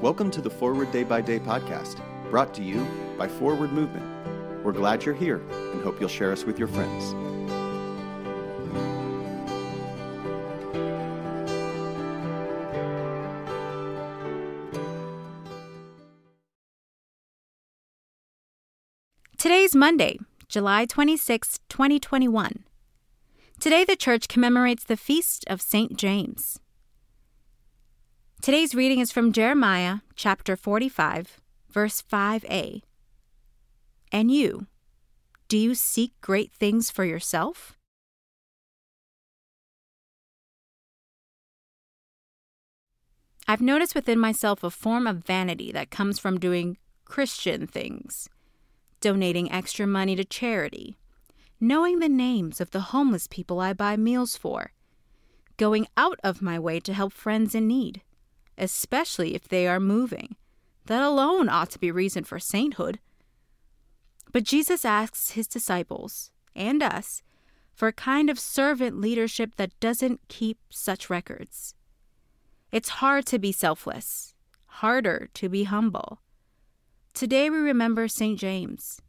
Welcome to the Forward Day by Day podcast, brought to you by Forward Movement. We're glad you're here and hope you'll share us with your friends. Today's Monday, July 26, 2021. Today, the church commemorates the feast of St. James. Today's reading is from Jeremiah chapter 45, verse 5a. And you, do you seek great things for yourself? I've noticed within myself a form of vanity that comes from doing Christian things, donating extra money to charity, knowing the names of the homeless people I buy meals for, going out of my way to help friends in need, especially if they are moving. That alone ought to be reason for sainthood. But Jesus asks his disciples and us for a kind of servant leadership that doesn't keep such records. It's hard to be selfless, harder to be humble. Today we remember St. James,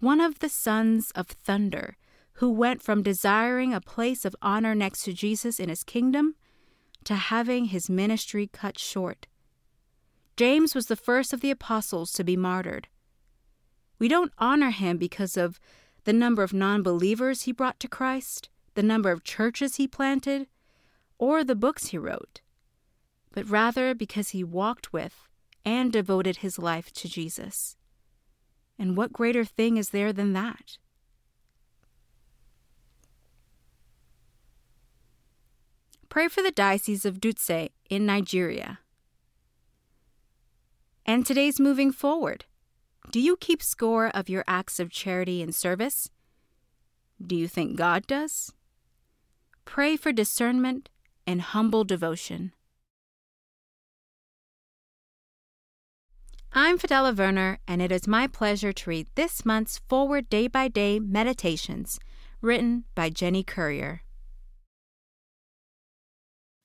one of the sons of thunder, who went from desiring a place of honor next to Jesus in his kingdom to having his ministry cut short. James was the first of the apostles to be martyred. We don't honor him because of the number of non believers he brought to Christ, the number of churches he planted, or the books he wrote, but rather because he walked with and devoted his life to Jesus. And what greater thing is there than that? Pray for the Diocese of Dutse in Nigeria. And today's moving forward. Do you keep score of your acts of charity and service? Do you think God does? Pray for discernment and humble devotion. I'm Fidela Werner, and it is my pleasure to read this month's Forward Day by Day Meditations, written by Jenny Currier.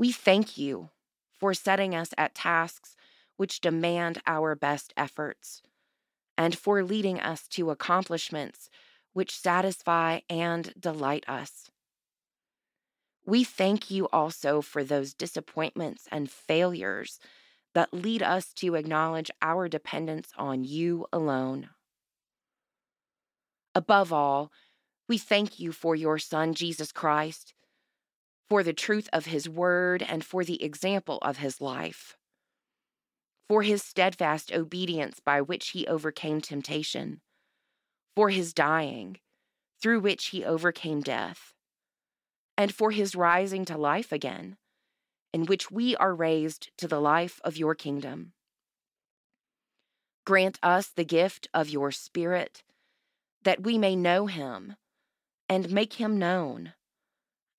We thank you for setting us at tasks which demand our best efforts and for leading us to accomplishments which satisfy and delight us. We thank you also for those disappointments and failures that lead us to acknowledge our dependence on you alone. Above all, we thank you for your Son, Jesus Christ, for the truth of his word and for the example of his life, for his steadfast obedience by which he overcame temptation, for his dying, through which he overcame death, and for his rising to life again in which we are raised to the life of your kingdom. Grant us the gift of your Spirit, that we may know him and make him known,